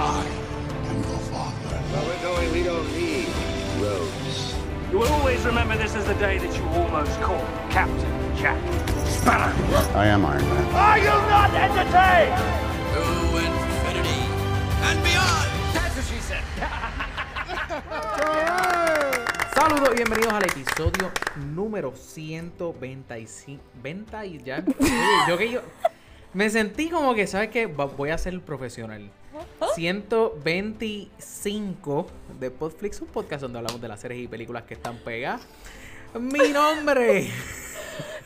I am your father. Well, we're going, we don't need roads. You will always remember this as the day that you almost caught Captain Jack Sparrow. I am Iron Man. Are you not entertained? To infinity and beyond. That's what she said. Saludos y bienvenidos al episodio número 125. ¿Venta y ya? Yo que yo. Me sentí como que, ¿sabes qué? Voy a ser profesional. 125 de Podflix, un podcast donde hablamos de las series y películas que están pegadas. Mi nombre,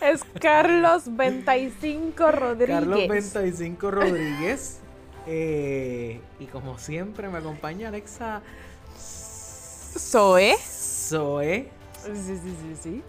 Es Carlos 25 Rodríguez. Carlos 25 Rodríguez. Eh, y como siempre me acompaña Alexa Zoe. Zoe. Sí, sí, sí, sí.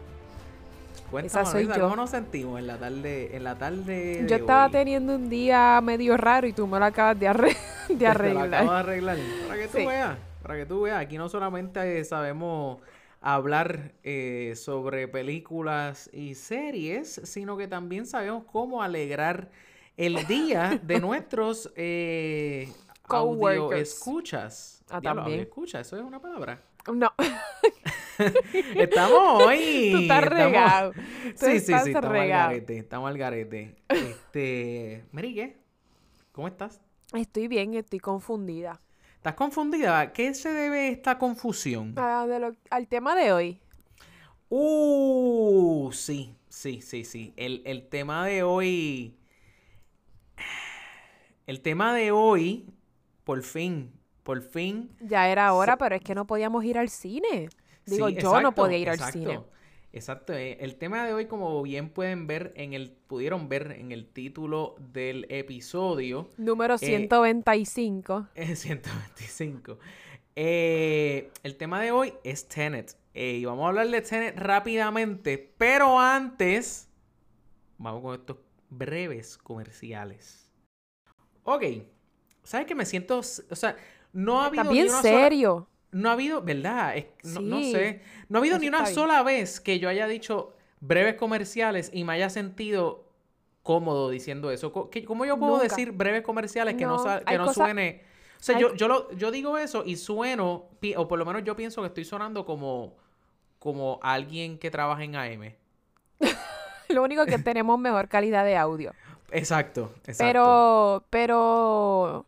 Cuéntanos, soy Alexa, yo. ¿cómo nos sentimos en la tarde, en la tarde de Yo estaba hoy? teniendo un día medio raro y tú me lo acabas de, arre- de Te la acabo de arreglar. arreglar. Para que tú Sí. veas, para que tú veas. Aquí no solamente eh, sabemos hablar eh, sobre películas y series, sino que también sabemos cómo alegrar el día de nuestros eh, audio Coworkers. escuchas. Ah, Diablo, también. audio escucha, eso es una palabra. No, Estamos hoy. tú estás estamos- regado. Tú Sí, sí, estás sí, estamos al garete. Estamos al garete. Este, Merique, ¿cómo estás? Estoy bien, estoy confundida. ¿Estás confundida? ¿A ¿Qué se debe esta confusión? Ah, de lo- al tema de hoy. Uh, sí, sí, sí, sí. El, el tema de hoy. El tema de hoy, por fin, por fin. Ya era hora, pero es que no podíamos ir al cine. Digo, sí, yo no podía ir al exacto, cine. Exacto. eh, El tema de hoy, como bien pueden ver en el, pudieron ver en el título del episodio, Número Eh, 125. Es 125. Eh, el tema de hoy es Tenet. Eh, y vamos a hablar de Tenet rápidamente. Pero antes, vamos con estos breves comerciales. Ok. ¿Sabes que me siento... O sea, no ha habido Estás bien ni una sola- serio. no ha habido, ¿verdad? Es- no, sé. No ha habido Eso ni una está bien. sola vez que yo haya dicho breves comerciales y me haya sentido cómodo diciendo eso. Co- ¿Qué- ¿Cómo yo puedo Nunca. decir breves comerciales que no, No, que suene? O sea, hay- yo, yo, lo- yo digo eso y sueno, o por lo menos yo pienso que estoy sonando como, como alguien que trabaja en AM. Lo único que tenemos mejor calidad de audio. Exacto, exacto. Pero, pero,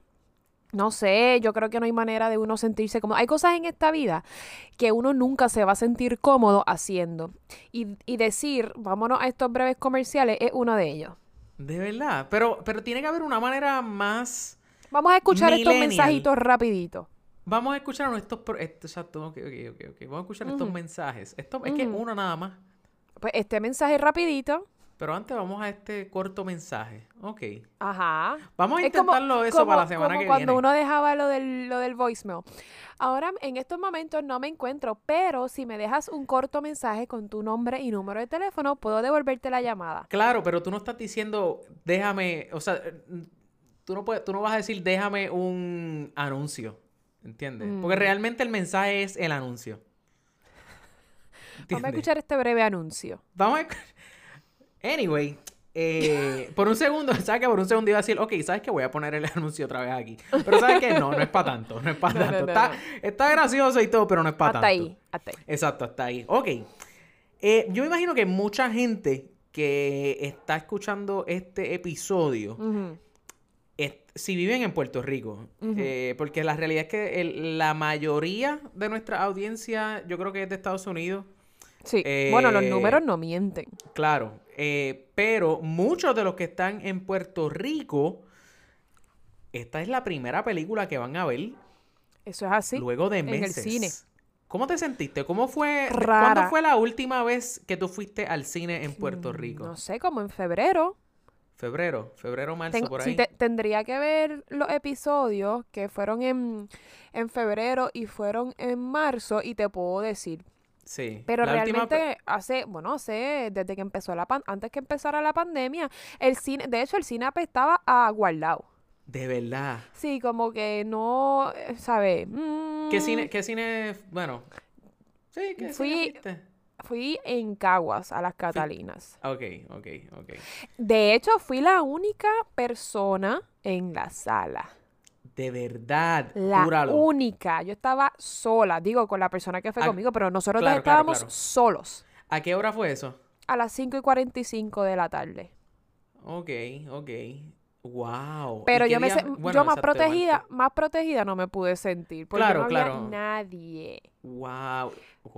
no sé, yo creo que no hay manera de uno sentirse como... Hay cosas en esta vida que uno nunca se va a sentir cómodo haciendo. Y, y decir, vámonos a estos breves comerciales, es uno de ellos. De verdad. Pero, pero tiene que haber una manera más... Vamos a escuchar estos mensajitos rapidito. Vamos a escuchar estos... Exacto, ok, ok, ok, ok. Vamos a escuchar estos mensajes. Esto, Es que uno nada más. Pues este mensaje rapidito. Pero antes vamos a este corto mensaje. Ok. Ajá. Vamos a Es como- intentarlo eso como- para la semana como que cuando viene. uno dejaba lo del, lo del voicemail. Ahora, en estos momentos no me encuentro, pero si me dejas un corto mensaje con tu nombre y número de teléfono, puedo devolverte la llamada. Claro, pero tú no estás diciendo, déjame, o sea, tú no, puedes, tú no vas a decir, déjame un anuncio, ¿entiendes? Porque Mm. realmente el mensaje es el anuncio. Vamos a escuchar este breve anuncio. Vamos a... escu- Anyway, eh, por un segundo, ¿sabes que Por un segundo iba a decir, ok, ¿sabes que Voy a poner el anuncio otra vez aquí. Pero ¿sabes qué? No, no es para tanto, no es para no, tanto. no, está, no. está gracioso y todo, pero no es para Hasta tanto. ahí, hasta ahí. Exacto, hasta ahí. Ok. Eh, yo imagino que mucha gente que está escuchando este episodio, es- si viven en Puerto Rico, eh, porque la realidad es que el- la mayoría de nuestra audiencia, yo creo que es de Estados Unidos, Sí. Bueno, los números no mienten. claro, eh, pero muchos de los que están en Puerto Rico, esta es la primera película que van a ver Eso es así. luego de en el meses. cine. ¿Cómo te sentiste? ¿Cómo fue? Rara. ¿Cuándo fue la última vez que tú fuiste al cine en Puerto Mm, Rico? No sé, como en febrero. Febrero, febrero, marzo, Ten- por sí, ahí. te- tendría que ver los episodios que fueron en, en febrero y fueron en marzo y te puedo decir. Sí. Pero última realmente hace, bueno, hace, desde que empezó la pan, antes que empezara la pandemia, el cine, de hecho el cine estaba a guardado. De verdad. Sí, como que no, eh, ¿sabes? ¿Qué Mm, cine, qué cine, bueno? Sí, ¿qué Fui- cine fuiste? Fui en Caguas a las Catalinas. Ok, ok, ok. De hecho, fui la única persona en la sala. De verdad, La júralo. única. Yo estaba sola, digo, con la persona que fue conmigo, pero nosotros claro, dos claro, estábamos claro. solos ¿A qué hora fue eso? a las 5 y 45 de la tarde. Ok, ok. Wow. Pero yo me se- yo más protegida, más protegida no me pude sentir porque Claro, no había claro. nadie. Wow.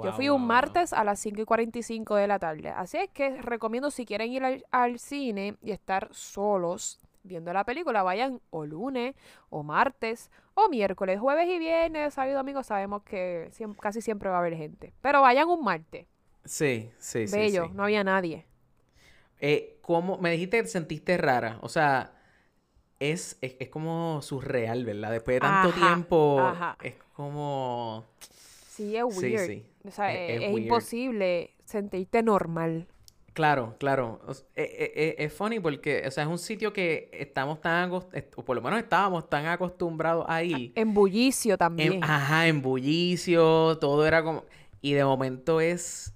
Yo fui un martes a las 5 y 45 de la tarde. Así es que recomiendo si quieren ir al, al cine y estar solos viendo la película, vayan o lunes, o martes, o miércoles, jueves y viernes, sábado y domingo sabemos que casi siempre va a haber gente. Pero vayan un martes. Sí, sí, sí. Bello, sí. no había nadie. Eh, ¿cómo? Me dijiste que te sentiste rara. O sea, es, es, es como surreal, ¿verdad? Después de tanto Ajá, tiempo, ajá. es como... Sí, es weird. sí. O sea, Es- es, imposible sentirte normal. Claro, claro. Eh, eh, eh, es funny porque, o sea, es un sitio que estamos tan, acos- est- o por lo menos estábamos tan acostumbrados a ir. En bullicio En- también. ajá, en bullicio, todo era como... Y de momento es...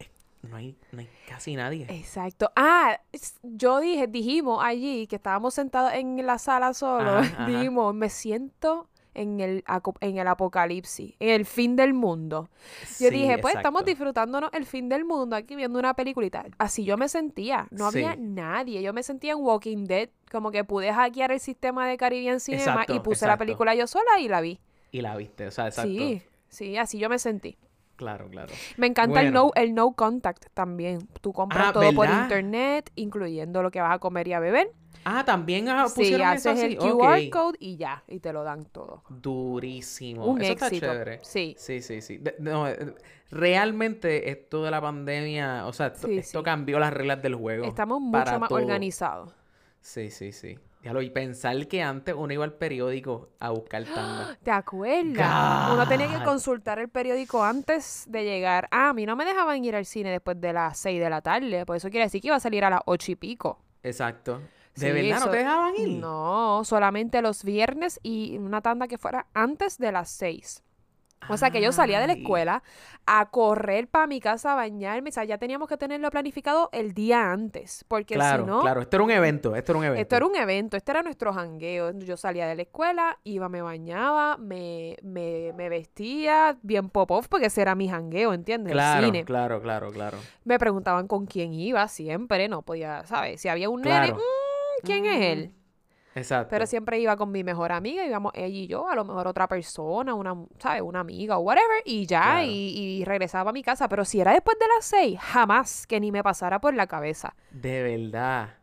es- no, hay, no hay casi nadie. Exacto. Ah, yo dije, dijimos allí que estábamos sentados en la sala solo. Ajá, ajá. Dijimos, me siento en el, en el apocalipsis, en el fin del mundo. Yo Sí, dije, pues estamos disfrutándonos el fin del mundo aquí viendo una peliculita. Así yo me sentía. No había nadie. Yo me sentía en Walking Dead. Como que pude hackear el sistema de Caribbean Cinema Exacto, y puse la película yo sola y la vi. Y la viste, o sea, exacto. Sí, sí, así yo me sentí. Claro, claro. Me encanta el, no, el no contact también. Tú compras Ah, todo por internet, incluyendo lo que vas a comer y a beber. Ah, también ah, Sí, pusieron eso haces así. el QR code y ya, y te lo dan todo. Durísimo. Un Eso éxito. está chévere. Sí. Sí, sí, sí. De- no, eh, realmente esto de la pandemia, o sea, esto, Sí, esto sí. cambió las reglas del juego. Estamos mucho más todo. organizados. Sí, sí, sí. Y pensar que antes uno iba al periódico a buscar tanda. ¿Te acuerdas? Uno tenía que consultar el periódico antes de llegar. Ah, a mí no me dejaban ir al cine después de las 6 de la tarde. Por eso quiere decir que iba a salir a las 8 y pico. Exacto. ¿De Sí, verdad no te dejaban ir? No, solamente los viernes y una tanda que fuera antes de las 6. O sea que yo salía de la escuela a correr para mi casa a bañarme. O sea, ya teníamos que tenerlo planificado el día antes. Porque Claro, si no, claro. Esto era un evento, esto era un evento. esto era un evento, este era nuestro jangueo. Yo salía de la escuela, iba, me bañaba, me, me, me vestía bien pop-off porque ese era mi jangueo, ¿entiendes? El Claro, cine. claro, claro, claro. Me preguntaban con quién iba siempre, no podía, ¿sabes? Si había un nene, "Mm, ¿quién es él? Exacto. Pero siempre iba con mi mejor amiga, íbamos ella y yo, a lo mejor otra persona, una, ¿sabes? Una amiga o whatever, y ya, Claro. y, y regresaba a mi casa. Pero si era después de las seis, jamás que ni me pasara por la cabeza. De verdad.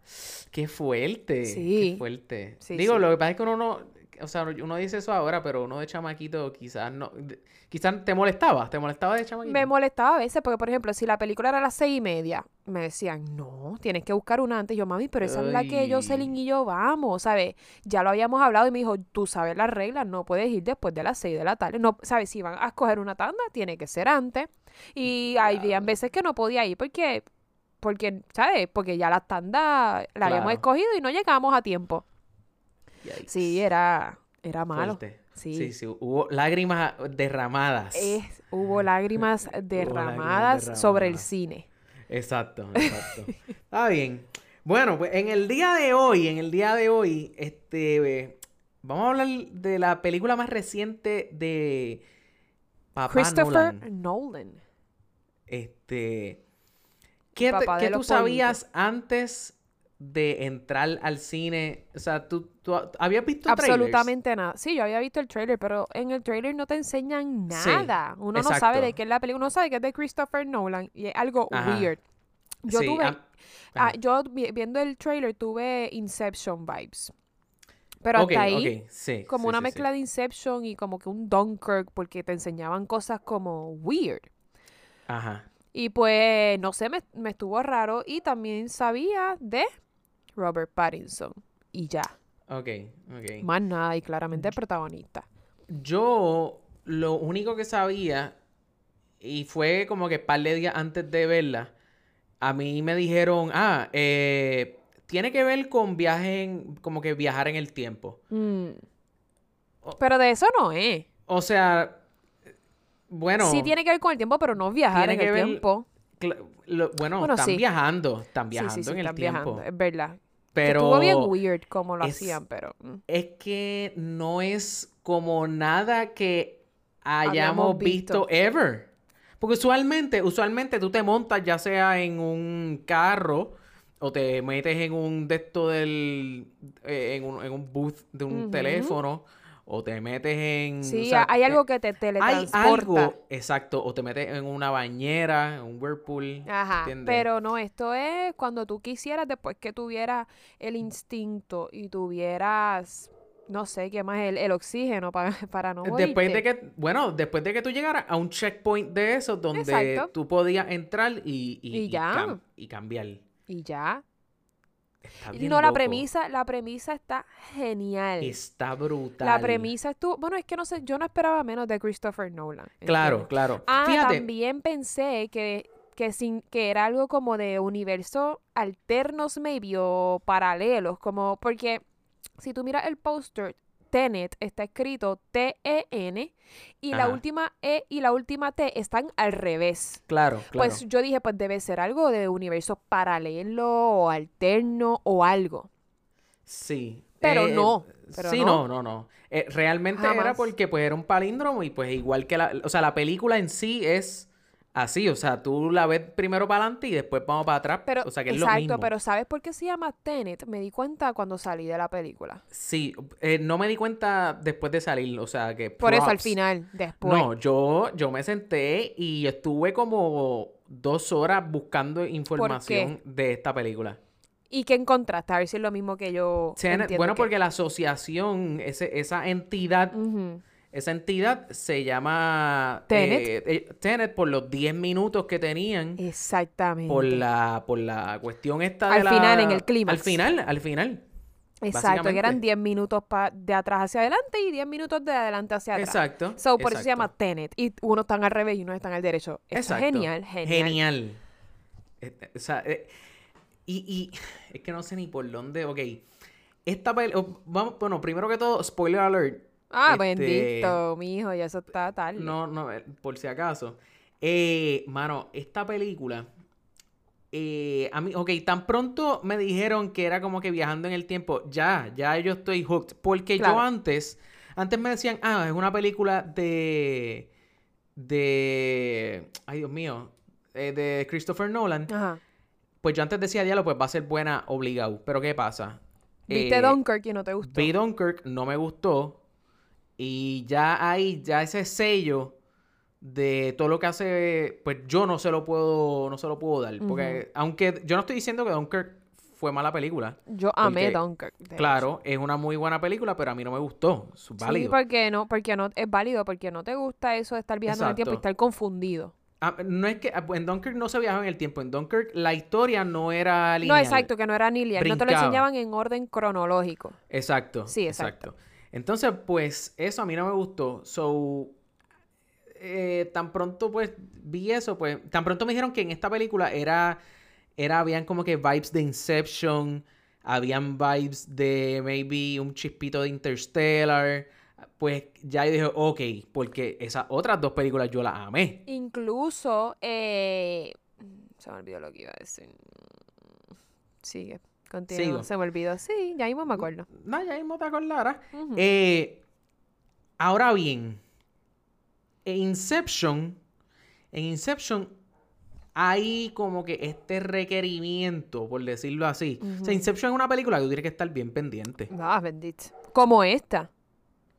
Qué fuerte. Sí. Qué fuerte. Sí, Digo, sí. lo que pasa es que uno no. O sea, uno dice eso ahora, pero uno de chamaquito quizás no. Quizás te molestaba. ¿Te molestaba de chamaquito? Me molestaba a veces, porque por ejemplo, si la película era a las seis y media, me decían, no, tienes que buscar una antes. Yo, mami, pero esa es la que Jocelyn y yo vamos, ¿sabes? Ya lo habíamos hablado y me dijo, tú sabes las reglas, no puedes ir después de las seis de la tarde. No, ¿sabes? Si van a escoger una tanda, tiene que ser antes. Y había veces que no podía ir porque, porque, ¿sabes? Porque ya las tandas la habíamos Claro. escogido y no llegábamos a tiempo. Yikes. Sí, era, era malo. Fuerte. Sí. Sí, sí. Hubo lágrimas derramadas. Es- hubo lágrimas derramadas sobre el cine. Exacto, exacto. Está bien. Bueno, pues en el día de hoy, en el día de hoy, este, eh, vamos a hablar de la película más reciente de Papá Christopher Nolan. Nolan. Este, ¿qué, Papá qué tú sabías antes de entrar al cine? O sea, ¿tú, tú habías visto trailers? Absolutamente nada. Sí, yo había visto el trailer, pero en el trailer no te enseñan Sí, nada. Uno no sabe de qué es la película. Uno sabe que es de Christopher Nolan y es algo Ajá. weird. Yo Sí, tuve, ah, yo vi- viendo el trailer tuve Inception vibes. Pero hasta ahí, sí, como sí, una sí. mezcla de Inception y como que un Dunkirk, porque te enseñaban cosas como weird. Ajá. Y pues, no sé, me, me estuvo raro. Y también sabía de Robert Pattinson. Y ya. Ok, ok. Más nada, y claramente el protagonista. Yo lo único que sabía, y fue como que par de días antes de verla, a mí me dijeron, ah, eh, tiene que ver con viaje en, como que viajar en el tiempo. Mm. Pero de eso no es. O sea, bueno, Sí tiene que ver con el tiempo, pero no viajar en el ver- tiempo. lo- bueno, Bueno, están sí. viajando, están viajando sí, sí, en el tiempo. viajando, es verdad. Pero Estuvo bien weird como lo es- hacían, pero... mm. es que no es como nada que hayamos visto. visto. ever. Porque usualmente, usualmente tú te montas ya sea en un carro o te metes en un de esto del eh, en, un, en un booth de un teléfono o te metes en Sí, o sea, hay algo que te hay teletransporta. algo, exacto, o te metes en una bañera, en un whirlpool, Ajá, ¿entiendes? pero no, esto es cuando tú quisieras, después que tuvieras el instinto y tuvieras, no sé, qué más, el, el oxígeno para, para no Después de morirte. que, bueno, después de que tú llegaras a un checkpoint de esos donde Exacto. tú podías entrar y, y, Y ya. cam- y cambiar. Y ya. Está bien No, la loco. premisa, la premisa está genial. Está brutal. La premisa estuvo, bueno, es que no sé, yo no esperaba menos de Christopher Nolan. Claro, claro. Ah, Fíjate, también pensé que, que, sin, que era algo como de universo alternos, maybe, o paralelos, como porque si tú miras el póster, Tenet está escrito T-E-N y la última E y la última T están al revés. claro, claro. Pues yo dije, pues debe ser algo de universo paralelo o alterno o algo. sí. pero Eh, no, pero sí, no. no, no, no. Eh, realmente era porque pues era un palíndromo y pues igual que la, o sea, la película en sí es así, o sea, tú la ves primero para adelante y después vamos para atrás, Pero, o sea, que es lo exacto, mismo. pero ¿sabes por qué se llama Tenet? Me di cuenta cuando salí de la película. Sí, eh, no me di cuenta después de salir, o sea, que Por eso al final, después. No, yo, yo me senté y estuve como dos horas buscando información de esta película. ¿Y qué encontraste? A ver si es lo mismo que yo. Tenet- bueno, que- porque la asociación, ese, esa entidad. Esa entidad se llama Tenet. eh, eh, Tenet por los 10 minutos que tenían. Exactamente. Por la, por la cuestión esta de Al la- final, en el clímax. Al final, al final. Exacto, que eran básicamente. 10 minutos pa- de atrás hacia adelante y 10 minutos de adelante hacia atrás. Exacto. So, por eso se llama Tenet. Y unos están al revés y unos están al derecho. Exacto. genial, genial. Genial. Eh, O sea, eh, y, y es que no sé ni por dónde. Ok. Esta vamos, bueno, primero que todo, spoiler alert. Ah, Este, bendito, mijo, ya eso está tarde. No, no, eh, por si acaso. Eh, mano, esta película. eh, a mí, ok, tan pronto me dijeron que era como que viajando en el tiempo. Ya, ya yo estoy hooked. Porque yo antes, antes me decían, ah, es una película de. de. Ay, Dios mío. eh, de Christopher Nolan. Ajá. Pues yo antes decía, diálogo, pues va a ser buena obligado. Pero ¿qué pasa? ¿Viste Eh, Dunkirk y no te gustó? Vi Dunkirk, no me gustó. Y ya hay, ya ese sello de todo lo que hace, pues yo no se lo puedo, no se lo puedo dar. Porque, aunque yo no estoy diciendo que Dunkirk fue mala película. Yo amé porque, Dunkirk. hecho. Claro, es una muy buena película, pero a mí no me gustó. Es Sí, válido. porque no, porque no, es válido, porque no te gusta eso de estar viajando en el tiempo y Exacto. estar confundido. Ah, no es que ah, en Dunkirk no se viajaba en el tiempo. En Dunkirk la historia no era No, lineal. exacto, que no era lineal, no te lo enseñaban en orden cronológico. Exacto. Sí, exacto. Entonces, pues, eso a mí no me gustó. So, eh, tan pronto, pues, vi eso, pues, tan pronto me dijeron que en esta película era, era, habían como que vibes de Inception, habían vibes de maybe un chispito de Interstellar. Pues ya yo dije, ok, porque esas otras dos películas yo las amé. Incluso, eh, se me olvidó lo que iba a decir. Sigue, continúa. Sigo. Se me olvidó. Sí, ya mismo me acuerdo. No, ya mismo te acordarás. Eh, ahora bien, en Inception, en Inception hay como que este requerimiento, por decirlo así. O sea, Inception es una película que tú tienes que estar bien pendiente. Ah, bendito. Como esta.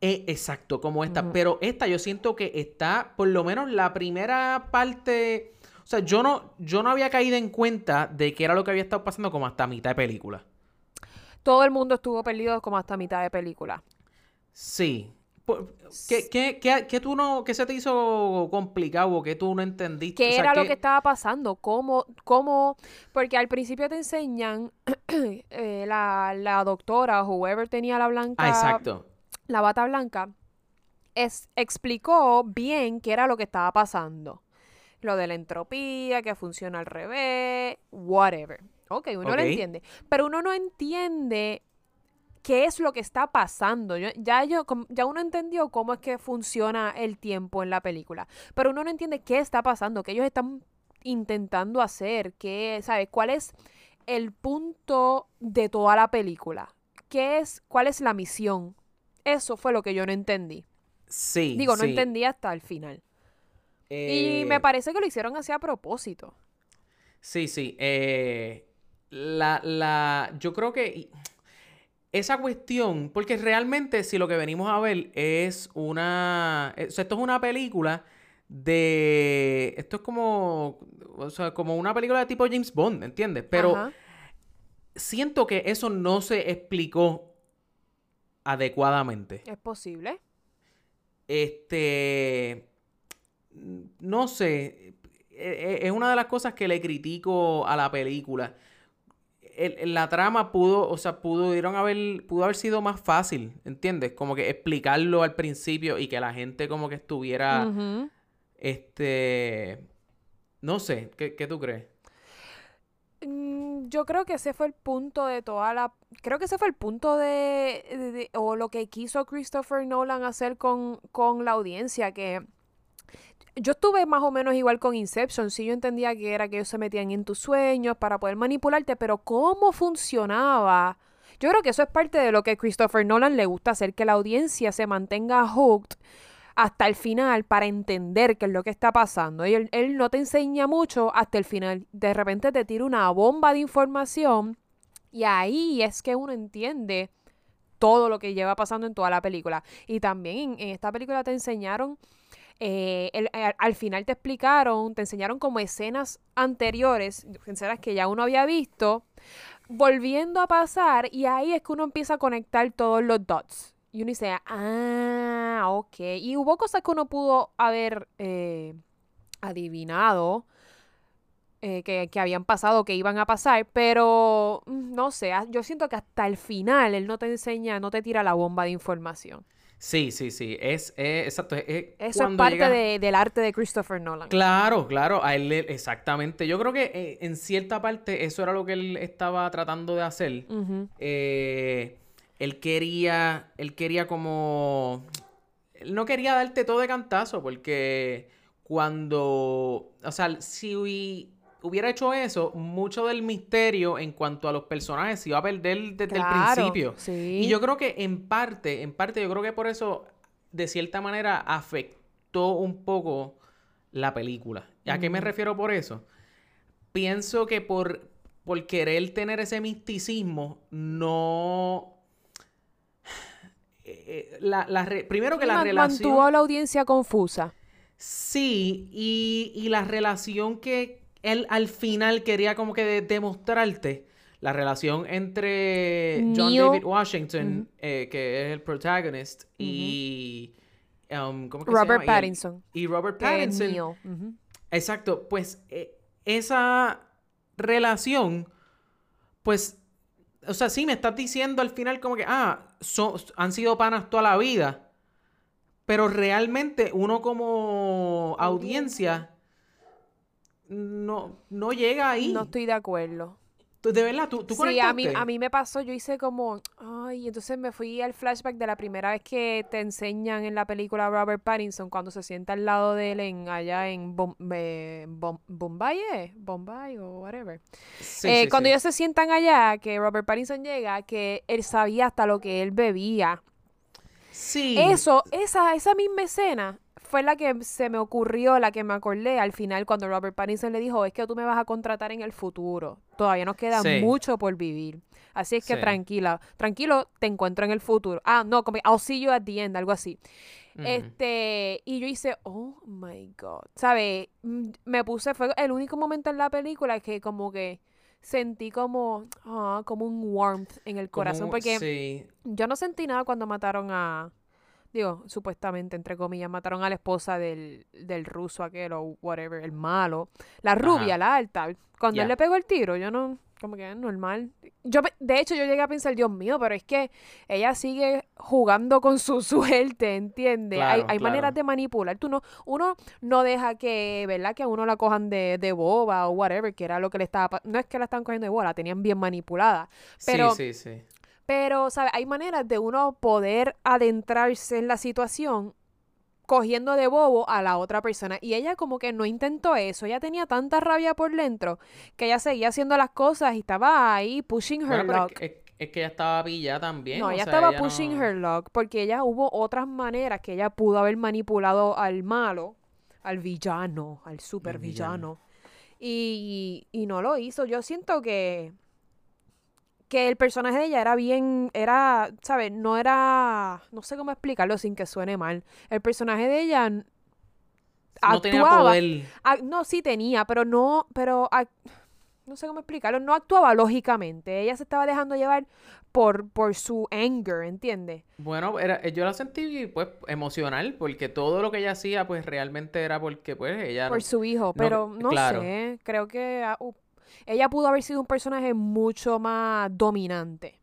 Eh, exacto, como esta. Pero esta yo siento que está, por lo menos la primera parte... O sea, yo no, yo no había caído en cuenta de qué era lo que había estado pasando como hasta mitad de película. Todo el mundo estuvo perdido como hasta mitad de película. Sí. ¿Qué, qué, qué- qué tú no, qué se te hizo complicado o qué tú no entendiste? ¿Qué O sea, era lo ¿qué- que estaba pasando? ¿Cómo, cómo? Porque al principio te enseñan eh, la, la doctora, whoever tenía la blanca, Ah, exacto. la bata blanca, es, explicó bien qué era lo que estaba pasando. Lo de la entropía, que funciona al revés, whatever. Ok, uno Ok. lo entiende. Pero uno no entiende qué es lo que está pasando. Yo- ya, yo, ya uno entendió cómo es que funciona el tiempo en la película. Pero uno no entiende qué está pasando, qué ellos están intentando hacer, qué, ¿sabes? ¿Cuál es el punto de toda la película. ¿Qué es, cuál es la misión? Eso fue lo que yo no entendí. Sí. Digo, no sí. entendí hasta el final. Y Eh, me parece que lo hicieron así a propósito. Sí, sí. eh, la, la, yo creo que esa cuestión, porque realmente si lo que venimos a ver es una, eh, o sea, esto es una película de, esto es como, o sea, como una película de tipo James Bond, ¿entiendes? Pero Ajá. siento que eso no se explicó adecuadamente. Es posible. Este, no sé, e- e- es una de las cosas que le critico a la película. El- la trama pudo, o sea, pudieron haber, pudo haber sido más fácil, ¿entiendes? Como que explicarlo al principio y que la gente como que estuviera, este, no sé, ¿qué, qué tú crees? Mm, Yo creo que ese fue el punto de toda la... Creo que ese fue el punto de... de- de- o lo que quiso Christopher Nolan hacer con, con la audiencia, que... Yo estuve más o menos igual con Inception, sí yo entendía que era que ellos se metían en tus sueños para poder manipularte, pero cómo funcionaba. Yo creo que eso es parte de lo que Christopher Nolan le gusta hacer, que la audiencia se mantenga hooked hasta el final para entender qué es lo que está pasando. Y él, él no te enseña mucho hasta el final. De repente te tira una bomba de información y ahí es que uno entiende todo lo que lleva pasando en toda la película. Y también en, en esta película te enseñaron, eh, al, al final te explicaron, te enseñaron como escenas anteriores, escenas que ya uno había visto, volviendo a pasar y ahí es que uno empieza a conectar todos los dots. Y uno dice, ah, ok. Y hubo cosas que uno pudo haber eh, adivinado eh, que, que habían pasado, que iban a pasar, pero mm, no sé, yo siento que hasta el final él no te enseña, no te tira la bomba de información. Sí, sí, sí, es, es- exacto, es, es Eso es parte llega- de- del arte de Christopher Nolan. Claro, claro, a él exactamente. Yo creo que eh, en cierta parte eso era lo que él estaba tratando de hacer. Eh, él quería, él quería como, él no quería darte todo de cantazo porque cuando, o sea, si hubiera hecho eso, mucho del misterio en cuanto a los personajes se iba a perder desde el principio. sí. Y yo creo que en parte, en parte, yo creo que por eso, de cierta manera, afectó un poco la película. ¿Y ¿A qué me refiero por eso? Pienso que por, por querer tener ese misticismo, no... eh, eh, la, la re- Primero que la Man- relación... Mantuvo a la audiencia confusa. Sí, y, y la relación que él al final quería como que de- demostrarte, la relación entre John David Washington, eh, que es el protagonist, y... um, ¿cómo que se Robert llama? Pattinson. Y, Robert Pattinson. Neo. Exacto, pues eh, esa relación, pues, o sea, sí me estás diciendo al final como que, ah, han sido panas toda la vida, pero realmente uno como audiencia no, no llega ahí. No estoy de acuerdo. Tú- de verdad, tú, tú Sí, a mí, a mí me pasó, yo hice como, ay, entonces me fui al flashback de la primera vez que te enseñan en la película Robert Pattinson cuando se sienta al lado de él en, allá en Bom- eh, Bom- Bombay, ¿eh? Bombay o whatever. Sí, Eh, sí, cuando sí. ellos se sientan allá, que Robert Pattinson llega, que él sabía hasta lo que él bebía. Sí. Eso, esa, esa misma escena fue la que se me ocurrió, la que me acordé al final cuando Robert Pattinson le dijo, es que tú me vas a contratar en el futuro. Todavía nos queda Sí. mucho por vivir. Así es que Sí. tranquila, tranquilo, te encuentro en el futuro. Ah, no, como I'll see you at the end, algo así. Este, y yo hice, oh my God. ¿Sabes? Mm, Me puse, fue el único momento en la película que como que sentí como, ah, como un warmth en el corazón. Porque Sí. yo no sentí nada cuando mataron a. Digo, supuestamente, entre comillas, mataron a la esposa del, del ruso aquel o whatever, el malo. La rubia, Ajá. la alta. Cuando él le pegó el tiro, yo no. Como que es normal. Yo, de hecho, yo llegué a pensar, Dios mío, pero es que ella sigue jugando con su suerte, ¿entiendes? hay Claro, hay maneras claro. de manipular. Tú no, uno no deja que, ¿verdad? Que a uno la cojan de, de boba o whatever, que era lo que le estaba No es que la estaban cogiendo de boba, la tenían bien manipulada. Pero sí, sí, sí. Pero, ¿sabes? Hay maneras de uno poder adentrarse en la situación cogiendo de bobo a la otra persona. Y ella como que no intentó eso. Ella tenía tanta rabia por dentro que ella seguía haciendo las cosas y estaba ahí pushing her Bueno, luck. es, es- es que ella estaba pillada también. No, o ella sea, estaba ella pushing no- her luck porque ella hubo otras maneras que ella pudo haber manipulado al malo, al villano, al super villano. Y, y no lo hizo. Yo siento que que el personaje de ella era bien, era, ¿sabes? No era, no sé cómo explicarlo sin que suene mal. El personaje de ella No tenía poder. No, sí tenía, pero no, pero no sé cómo explicarlo, no actuaba lógicamente. Ella se estaba dejando llevar por, por su anger, ¿entiendes? Bueno, era, eh, yo la sentí pues emocional porque todo lo que ella hacía pues realmente era porque pues ella Por su hijo, no, pero no claro. sé, creo que ah, uh, ella pudo haber sido un personaje mucho más dominante.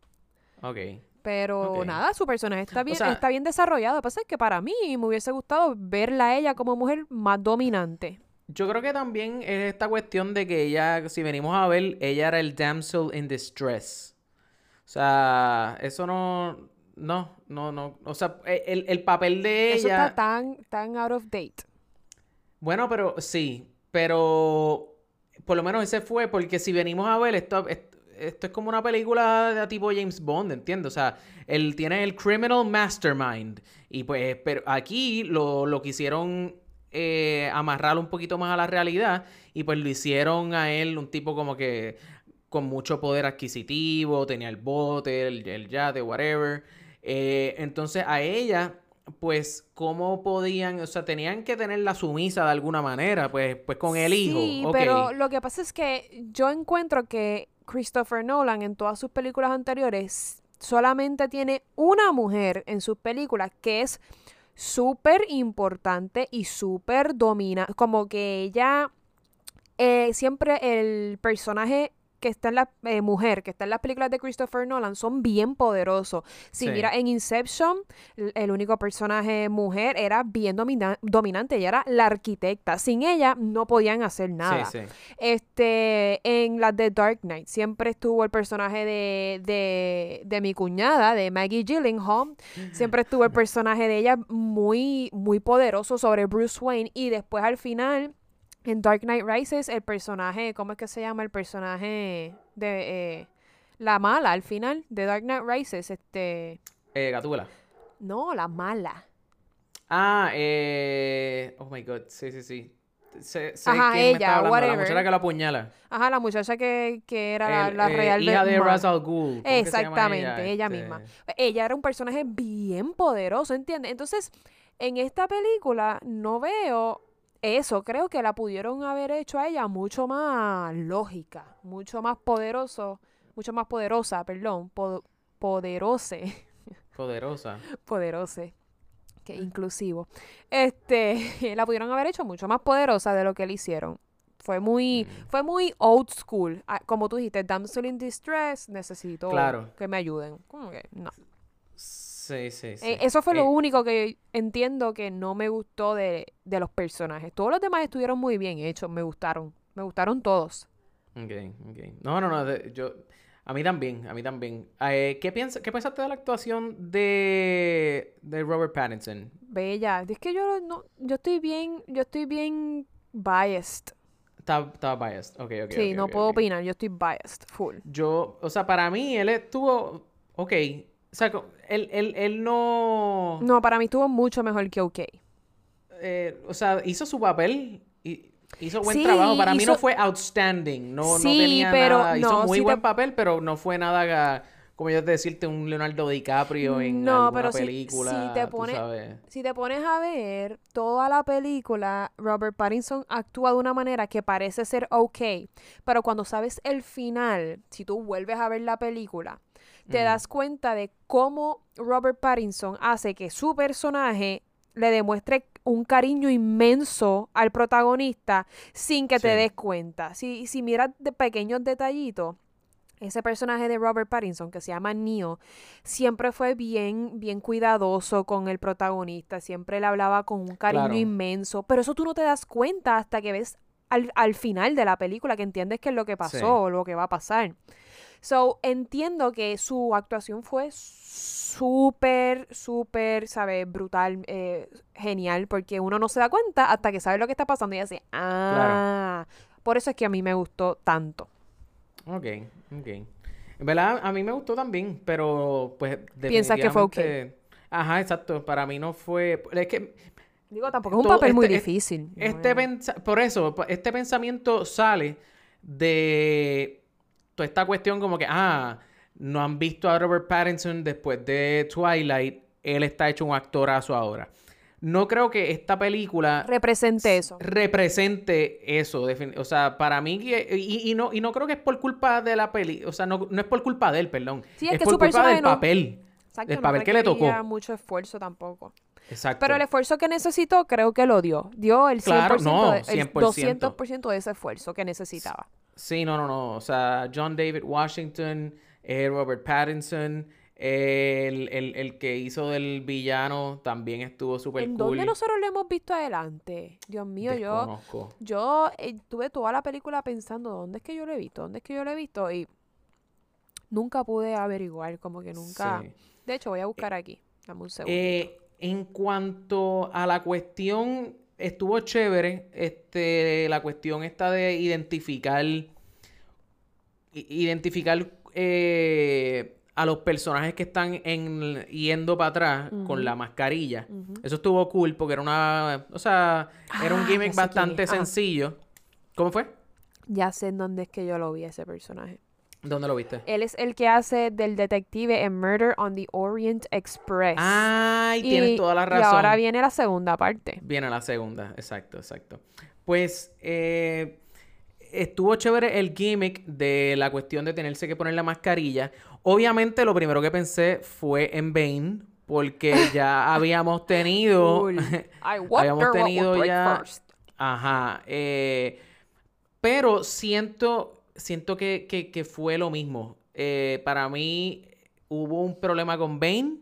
Ok. Pero nada, su personaje está bien, sea- está bien desarrollado. Lo que pasa es que para mí me hubiese gustado verla a ella como mujer más dominante. Yo creo que también es esta cuestión de que ella, si venimos a ver, ella era el damsel in distress. O sea, eso no, no, no, no, o sea, e- el, el papel de Eso ella... está tan, tan out of date. Bueno, pero sí, pero por lo menos ese fue porque si venimos a ver esto, esto, es como una película de tipo James Bond, ¿entiendes? O sea, él tiene el criminal mastermind y pues pero aquí lo, lo quisieron eh, amarrar un poquito más a la realidad y pues lo hicieron a él un tipo como que con mucho poder adquisitivo, tenía el bote, el, el yate, whatever. Eh, entonces a ella, pues, ¿cómo podían? O sea, tenían que tenerla sumisa de alguna manera, pues, pues con el hijo. Sí, pero lo que pasa es que yo encuentro que Christopher Nolan en todas sus películas anteriores solamente tiene una mujer en sus películas que es súper importante y súper domina, como que ella eh, siempre el personaje que está en la eh, mujer, que está en las películas de Christopher Nolan, son bien poderosos. Si Sí. mira en Inception, el único personaje mujer era bien domina- dominante, ella era la arquitecta. Sin ella no podían hacer nada. Sí, sí. Este, en las de Dark Knight siempre estuvo el personaje de, de, de mi cuñada, de Maggie Gyllenhaal. Siempre estuvo el personaje de ella muy, muy poderoso sobre Bruce Wayne. Y después al final, en Dark Knight Rises, el personaje, ¿cómo es que se llama? El personaje de eh, la mala al final de Dark Knight Rises, este, Eh, Gatúbela. no, la mala. Ah, eh... Oh my God, sí, sí, sí. Sé, sé Ajá, quién me ella, whatever. La muchacha que la apuñala. Ajá, la muchacha que, que era la, El, la eh, real hija de. Ra's al Ghul. ¿Cómo que se llama Exactamente, ella, Este, misma. Ella era un personaje bien poderoso, ¿entiendes? Entonces, en esta película no veo eso. Creo que la pudieron haber hecho a ella mucho más lógica, mucho más poderoso, mucho más poderosa, perdón, po- poderose, Poderosa. poderose. Que inclusivo. Este, la pudieron haber hecho mucho más poderosa de lo que le hicieron. Fue muy, Mm. fue muy old school. Ah, Como tú dijiste, damsel in distress, necesito Claro. que me ayuden. No. Sí, sí, sí. Eh, eso fue lo Eh, único que entiendo que no me gustó de, de los personajes. Todos los demás estuvieron muy bien hechos, me gustaron. Me gustaron todos. Ok, ok. No, no, no. de- yo, a mí también, a mí también. Eh, ¿qué, piensa, ¿Qué pensaste de la actuación de, de Robert Pattinson? Bella. Es que yo no, yo estoy bien, yo estoy bien biased. Estaba, biased. Ok, ok. sí, no puedo opinar, yo estoy biased, full. Yo, o sea, para mí él estuvo. Ok. O sea, él, él, él no. No, para mí estuvo mucho mejor que OK. eh, o sea, hizo su papel y hizo buen Sí, trabajo. Para mí no fue outstanding. No, no tenía pero nada. Hizo no, muy te- buen papel, pero no fue nada como yo te decirte un Leonardo DiCaprio en No, alguna pero película. si te tú pone- sabes. Si te pones a ver toda la película, Robert Pattinson actúa de una manera que parece ser ok, pero cuando sabes el final, si tú vuelves a ver la película, te das cuenta de cómo Robert Pattinson hace que su personaje le demuestre un cariño inmenso al protagonista sin que te des cuenta. Si, si miras de pequeños detallitos, ese personaje de Robert Pattinson que se llama Neo siempre fue bien, bien cuidadoso con el protagonista, siempre le hablaba con un cariño Claro. inmenso, pero eso tú no te das cuenta hasta que ves al, al final de la película, que entiendes qué es lo que pasó Sí. o lo que va a pasar. So, entiendo que su actuación fue súper, súper, ¿sabes? Brutal, eh, genial, porque uno no se da cuenta hasta que sabe lo que está pasando y dice, ah, por eso es que a mí me gustó tanto. Ok, ok. En verdad, a mí me gustó también, pero pues Piensas que fue ok. Ajá, exacto. Para mí no fue... Es que Digo, tampoco es un papel muy este- difícil. ¿no? Este pensa- por eso, este pensamiento sale de toda esta cuestión como que, ah, no han visto a Robert Pattinson después de Twilight, él está hecho un actorazo ahora. No creo que esta película Represente eso. represente eso. O sea, para mí, y, y no, y no creo que es por culpa de la peli, o sea, no, no es por culpa de él, perdón. Sí, es que por su culpa del no- papel. Exacto, el no papel que le tocó. mucho esfuerzo tampoco. Exacto. Pero el esfuerzo que necesitó, creo que lo dio. Dio el 100%, Claro, no, de- el 100%. 200% de ese esfuerzo que necesitaba. Sí, no, no, no. O sea, John David Washington, eh, Robert Pattinson, eh, el, el- el que hizo del villano también estuvo súper ¿En cool. dónde nosotros lo hemos visto adelante? Dios mío, yo, Desconozco. yo eh, tuve toda la película pensando, ¿dónde es que yo lo he visto? ¿Dónde es que yo lo he visto? Y nunca pude averiguar, como que nunca... Sí. De hecho, voy a buscar aquí. Dame un segundo. Eh, en cuanto a la cuestión, estuvo chévere, este, la cuestión esta de identificar, identificar eh, a los personajes que están en, yendo para atrás con la mascarilla. Eso estuvo cool porque era una, o sea, era un Ah, gimmick bastante. Ah. sencillo. ¿Cómo fue? Ya sé en dónde es que yo lo vi ese personaje. ¿Dónde lo viste? Él es el que hace del detective en Murder on the Orient Express. Ay, tienes toda la razón. Y ahora viene la segunda parte. Viene la segunda, exacto, exacto. Pues eh, estuvo chévere el gimmick de la cuestión de tenerse que poner la mascarilla. Obviamente lo primero que pensé fue en Bane, porque ya habíamos tenido... Cool. Habíamos tenido ya... first. Ajá. eh, pero siento, siento que, que- que fue lo mismo. Eh, para mí hubo un problema con Bane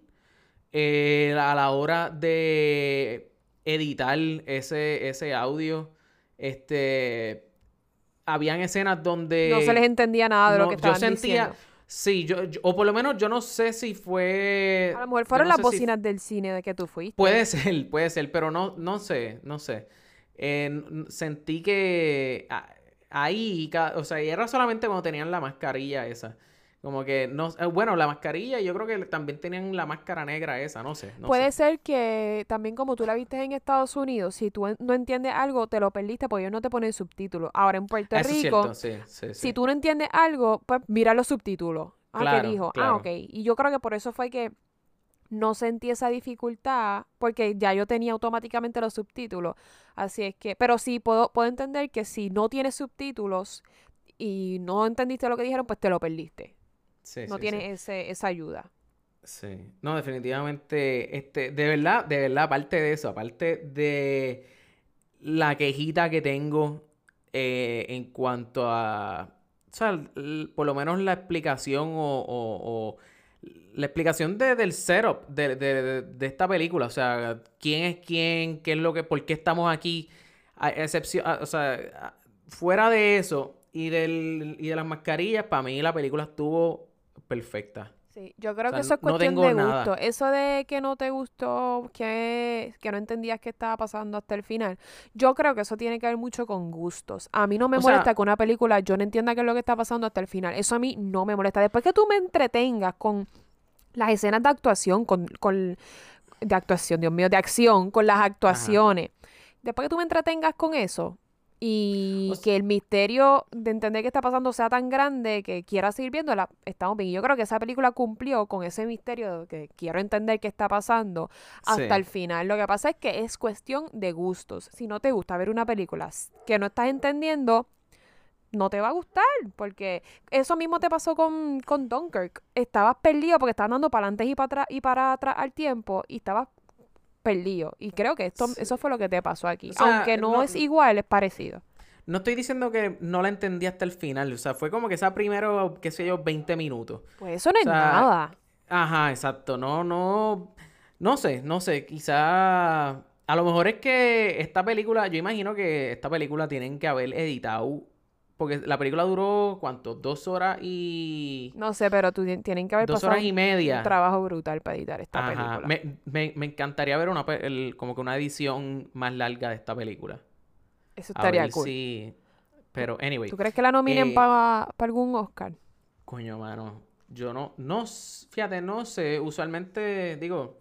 eh, a la hora de editar ese, ese audio. Este, habían escenas donde... No se les entendía nada de lo que yo estaban sentía... diciendo. Sí, yo, yo- o por lo menos yo no sé si fue... A lo mejor yo fueron no las si bocinas del cine de que tú fuiste. Puede ser, puede ser, pero no, no sé, no sé. Eh, sentí que a- ahí, o sea, y era solamente cuando tenían la mascarilla esa. Como que no, eh, bueno, la mascarilla, yo creo que también tenían la máscara negra esa, no sé, no Puede sé. ser que también como tú la viste en Estados Unidos, si tú no entiendes algo, te lo perdiste porque ellos no te ponen subtítulos. Ahora en Puerto Eso Rico, cierto, sí, sí, sí. si tú no entiendes algo, pues mira los subtítulos. Ah, Claro, ¿qué dijo? claro. Ah, ok. Y yo creo que por eso fue que no sentí esa dificultad porque ya yo tenía automáticamente los subtítulos. Así es que, pero sí puedo, puedo entender que si no tienes subtítulos y no entendiste lo que dijeron, pues te lo perdiste. Sí, no sí, tienes sí. ese, esa ayuda. Sí. No, definitivamente, este, de verdad, de verdad, aparte de eso, aparte de la quejita que tengo eh, en cuanto a, o sea, por lo menos la explicación o, o- o la explicación de- del setup de, de- de- esta película, o sea, quién es quién, qué es lo que, por qué estamos aquí, a excepción, o sea, fuera de eso y del y de las mascarillas, para mí la película estuvo perfecta. Sí, yo creo O sea, que eso es cuestión de nada. gusto. Eso de que no te gustó, que, que no entendías qué estaba pasando hasta el final. Yo creo que eso tiene que ver mucho con gustos. A mí no me O sea- molesta que una película yo no entienda qué es lo que está pasando hasta el final. Eso a mí no me molesta. Después que tú me entretengas con las escenas de actuación, con, con de actuación, Dios mío, de acción, con las actuaciones. Después que tú me entretengas con eso y O que el misterio de entender qué está pasando sea tan grande que quiera seguir viéndola, estamos bien. Y yo creo que esa película cumplió con ese misterio de que quiero entender qué está pasando hasta Sí. el final. Lo que pasa es que es cuestión de gustos. Si no te gusta ver una película que no estás entendiendo, no te va a gustar, porque eso mismo te pasó con, con Dunkirk. Estabas perdido porque estaban dando para adelante y para atrás y para atrás al tiempo y estabas perdido. Y creo que esto, Sí. eso fue lo que te pasó aquí. O sea, Aunque no, no- es igual, es parecido. No estoy diciendo que no la entendí hasta el final, o sea, fue como que esa primero, qué sé yo, 20 minutos. Pues eso no es sea, nada. Ajá, exacto, no, no, no sé, no sé, quizá, a lo mejor es que esta película, yo imagino que esta película tienen que haber editado porque la película duró, ¿cuánto? Dos horas y... No sé, pero tú tien- tienen que haber Dos pasado horas y media. un trabajo brutal para editar esta Ajá. película. Me, me- me encantaría ver una, el- como que una edición más larga de esta película. Eso A estaría ver cool. si... Pero, anyway. ¿Tú crees que la nominen Eh, para algún Oscar? Coño, mano. Yo no, no, fíjate, no sé. Usualmente, digo,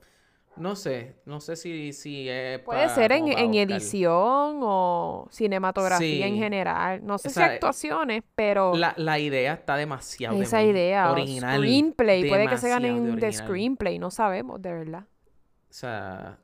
no sé. No sé si, si es Puede ser en, en edición o cinematografía en general. No sé O si actuaciones, pero La, la idea está demasiado de esa idea. original. screenplay. Puede que se ganen de screenplay. No sabemos, de verdad. O sea,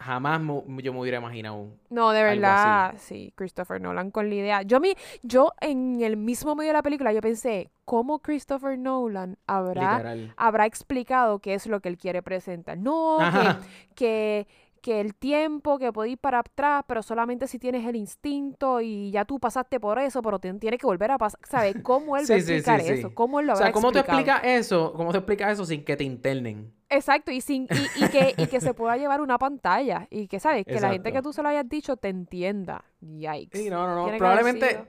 jamás yo me hubiera imaginado. No, de verdad, sí, Christopher Nolan con la idea. Yo, mi, yo en el mismo medio de la película, yo pensé, ¿cómo Christopher Nolan habrá, Literal. habrá explicado qué es lo que él quiere presentar? No, que, Ajá. que, que el tiempo, que ir para atrás, pero solamente si tienes el instinto y ya tú pasaste por eso, pero te- tienes que volver a pasar. ¿Sabes? ¿Cómo él va a Sí, sí, sí, explicar eso? ¿Cómo él lo O habrá sea, ¿cómo te explicas eso? ¿Cómo te explicas eso sin que te internen? Exacto, y, sin, y, y que, y que se pueda llevar una pantalla. Y que, ¿sabes? Que la gente que tú se lo hayas dicho te entienda. Yikes. Sí, no, no, no. Tiene que Probablemente,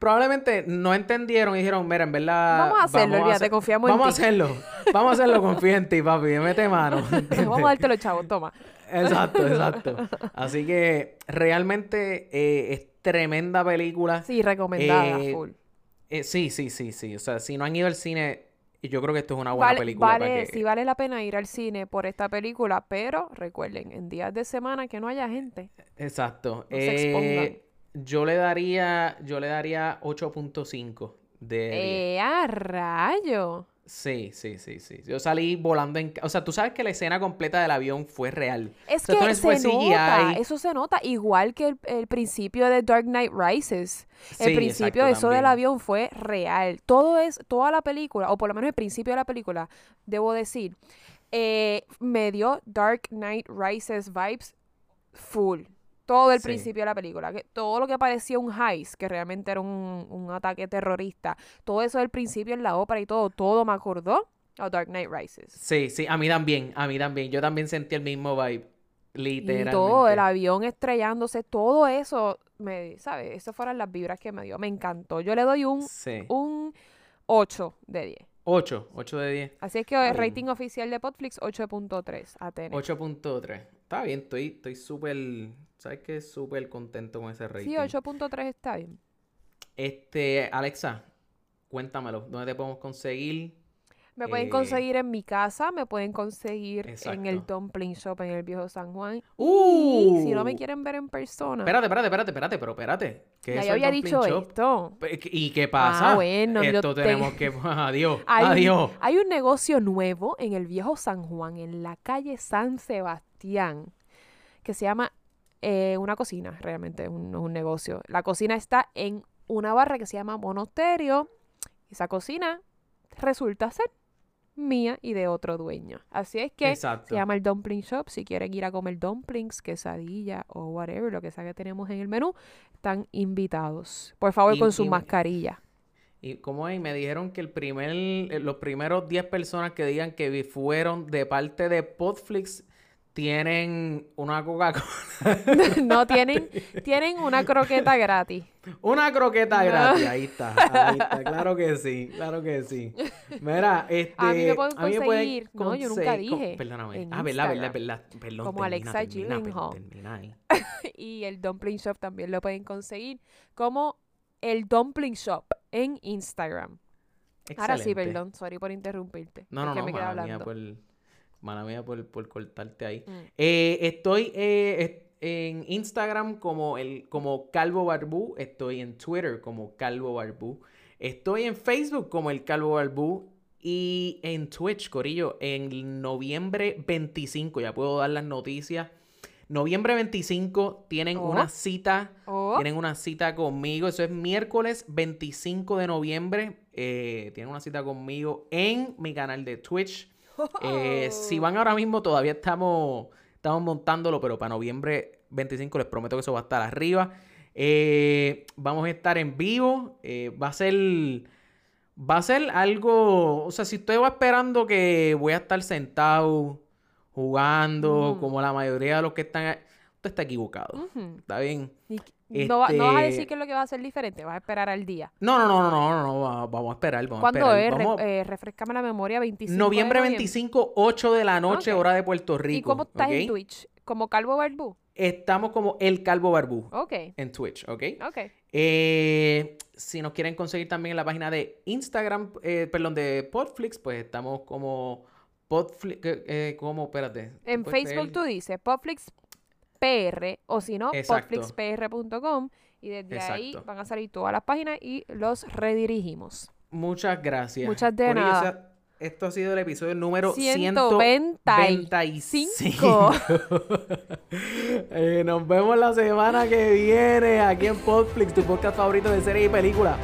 probablemente no entendieron y dijeron, mira, en verdad. Vamos a hacerlo, olvídate, hacer- confiamos en Vamos a ti". hacerlo. Vamos a hacerlo, confía en ti, papi. Mete mano. Vamos a darte los chavos, toma. Exacto, exacto. Así que realmente eh, es tremenda película. Sí, recomendada, Eh, full. Eh, sí, sí, sí, sí. O sea, si no han ido al cine, yo creo que esto es una buena Vale, película vale, para que... sí vale la pena ir al cine por esta película, pero recuerden, en días de semana que no haya gente. Exacto. No se expongan. Yo le daría, yo le daría 8.5 de 10. ¡Eh, a rayo! Sí, sí, sí, sí. Yo salí volando en... O sea, tú sabes que la escena completa del avión fue real. Es O sea, esto que no se nota, CGI. eso se nota, igual que el, el principio de Dark Knight Rises. El Sí, principio exacto, de eso del avión fue real. Todo es, toda la película, o por lo menos el principio de la película, debo decir, eh, me dio Dark Knight Rises vibes full. Todo el Sí. principio de la película. Que, todo lo que parecía un heist, que realmente era un, un ataque terrorista. Todo eso del principio en la ópera y todo, todo me acordó a Dark Knight Rises. Sí, sí, a mí también, a mí también. Yo también sentí el mismo vibe. Literalmente. Y todo, el avión estrellándose, todo eso, me, ¿sabes? Esas fueron las vibras que me dio. Me encantó. Yo le doy un, Sí. un 8 de 10. 8, 8 de 10. Así es que el rating oficial de Podflix, 8.3 a tener. 8.3. Está bien, estoy estoy súper, ¿sabes qué? Súper contento con ese rating. Sí, 8.3 está bien. Este, Alexa, cuéntamelo. ¿Dónde te podemos conseguir? Me pueden Eh, conseguir en mi casa, me pueden conseguir en el. Dumpling Shop en el Viejo San Juan. ¡Uh! Y si no me quieren ver en persona, Espérate, espérate, espérate, espérate, pero espérate. ¿Qué ya yo había dicho Shop? esto. ¿Y qué pasa? Ah, bueno, Esto te- tenemos que... Adiós, Hay, adiós. hay un negocio nuevo en el viejo San Juan, en la calle San Sebastián, que se llama eh, una cocina, realmente, un, un negocio. La cocina está en una barra que se llama Monasterio. Esa cocina resulta ser mía y de otro dueño. Así es que Exacto. se llama el Dumpling Shop. Si quieren ir a comer dumplings, quesadilla o whatever, lo que sea que tenemos en el menú, están invitados. Por favor, Y- con su y- mascarilla. Y como es, me dijeron que el primer, eh, los primeros 10 personas que digan que vi- fueron de parte de Podflix tienen una Coca-Cola. no tienen, tienen una croqueta gratis. Una croqueta No. gratis. Ahí está, ahí está. Claro que sí, claro que sí. Mira, este. A mí me pueden pueden conseguir- no, yo nunca dije, Perdóname. Ah, verdad, verdad, verdad. Perdón, Como termina, Alexa termina, Gyllenhaal. termina ahí. Y el Dumpling Shop también lo pueden conseguir como el Dumpling Shop en Instagram. Ahora sí, Excelente. perdón, sorry por interrumpirte. No, no, no, me mía hablando. por, mala mía por, por cortarte ahí. Mm. Eh, estoy eh, en Instagram como, el, como Calvo Barbú. Estoy en Twitter como Calvo Barbú. Estoy en Facebook como el Calvo Barbú. Y en Twitch, Corillo, en noviembre 25, ya puedo dar las noticias. Noviembre 25 tienen Oh. una cita. Oh, Tienen una cita conmigo. Eso es miércoles 25 de noviembre. Eh, tienen una cita conmigo en mi canal de Twitch. Eh, si van ahora mismo, todavía estamos, estamos montándolo, pero para noviembre 25 les prometo que eso va a estar arriba. Eh, vamos a estar en vivo. eh, va a ser. Va a ser algo. O sea, si usted va esperando que voy a estar sentado jugando, Mm. como la mayoría de los que están. tú estás equivocado. ¿Está bien? No, va- no vas a Este- decir qué es lo que va a ser diferente, vas a esperar al día. No, no, no, no, no, no, no, va- vamos a esperar. Vamos a ¿Cuándo esperar. es? Vamos- eh, refrescame la memoria, 25 de noviembre noviembre. 25, 8 de la noche, hora de Puerto Rico. ¿Y cómo estás en. Twitch? ¿Como Calvo Barbú? Estamos como El Calvo Barbú Ok, en Twitch, ¿ok? ok. Eh, si nos quieren conseguir también en la página de Instagram, eh, perdón, de Podflix, pues estamos como Podflix, eh, como, espérate. En ¿puedes Facebook tú dices Popflix PR o si no, Exacto. popflixpr.com y desde ahí van a salir todas las páginas y los redirigimos. Muchas gracias. Muchas de nada. esa- esto ha sido el episodio número 125. 125. Eh, nos vemos la semana que viene aquí en Podflix, tu podcast favorito de series y películas.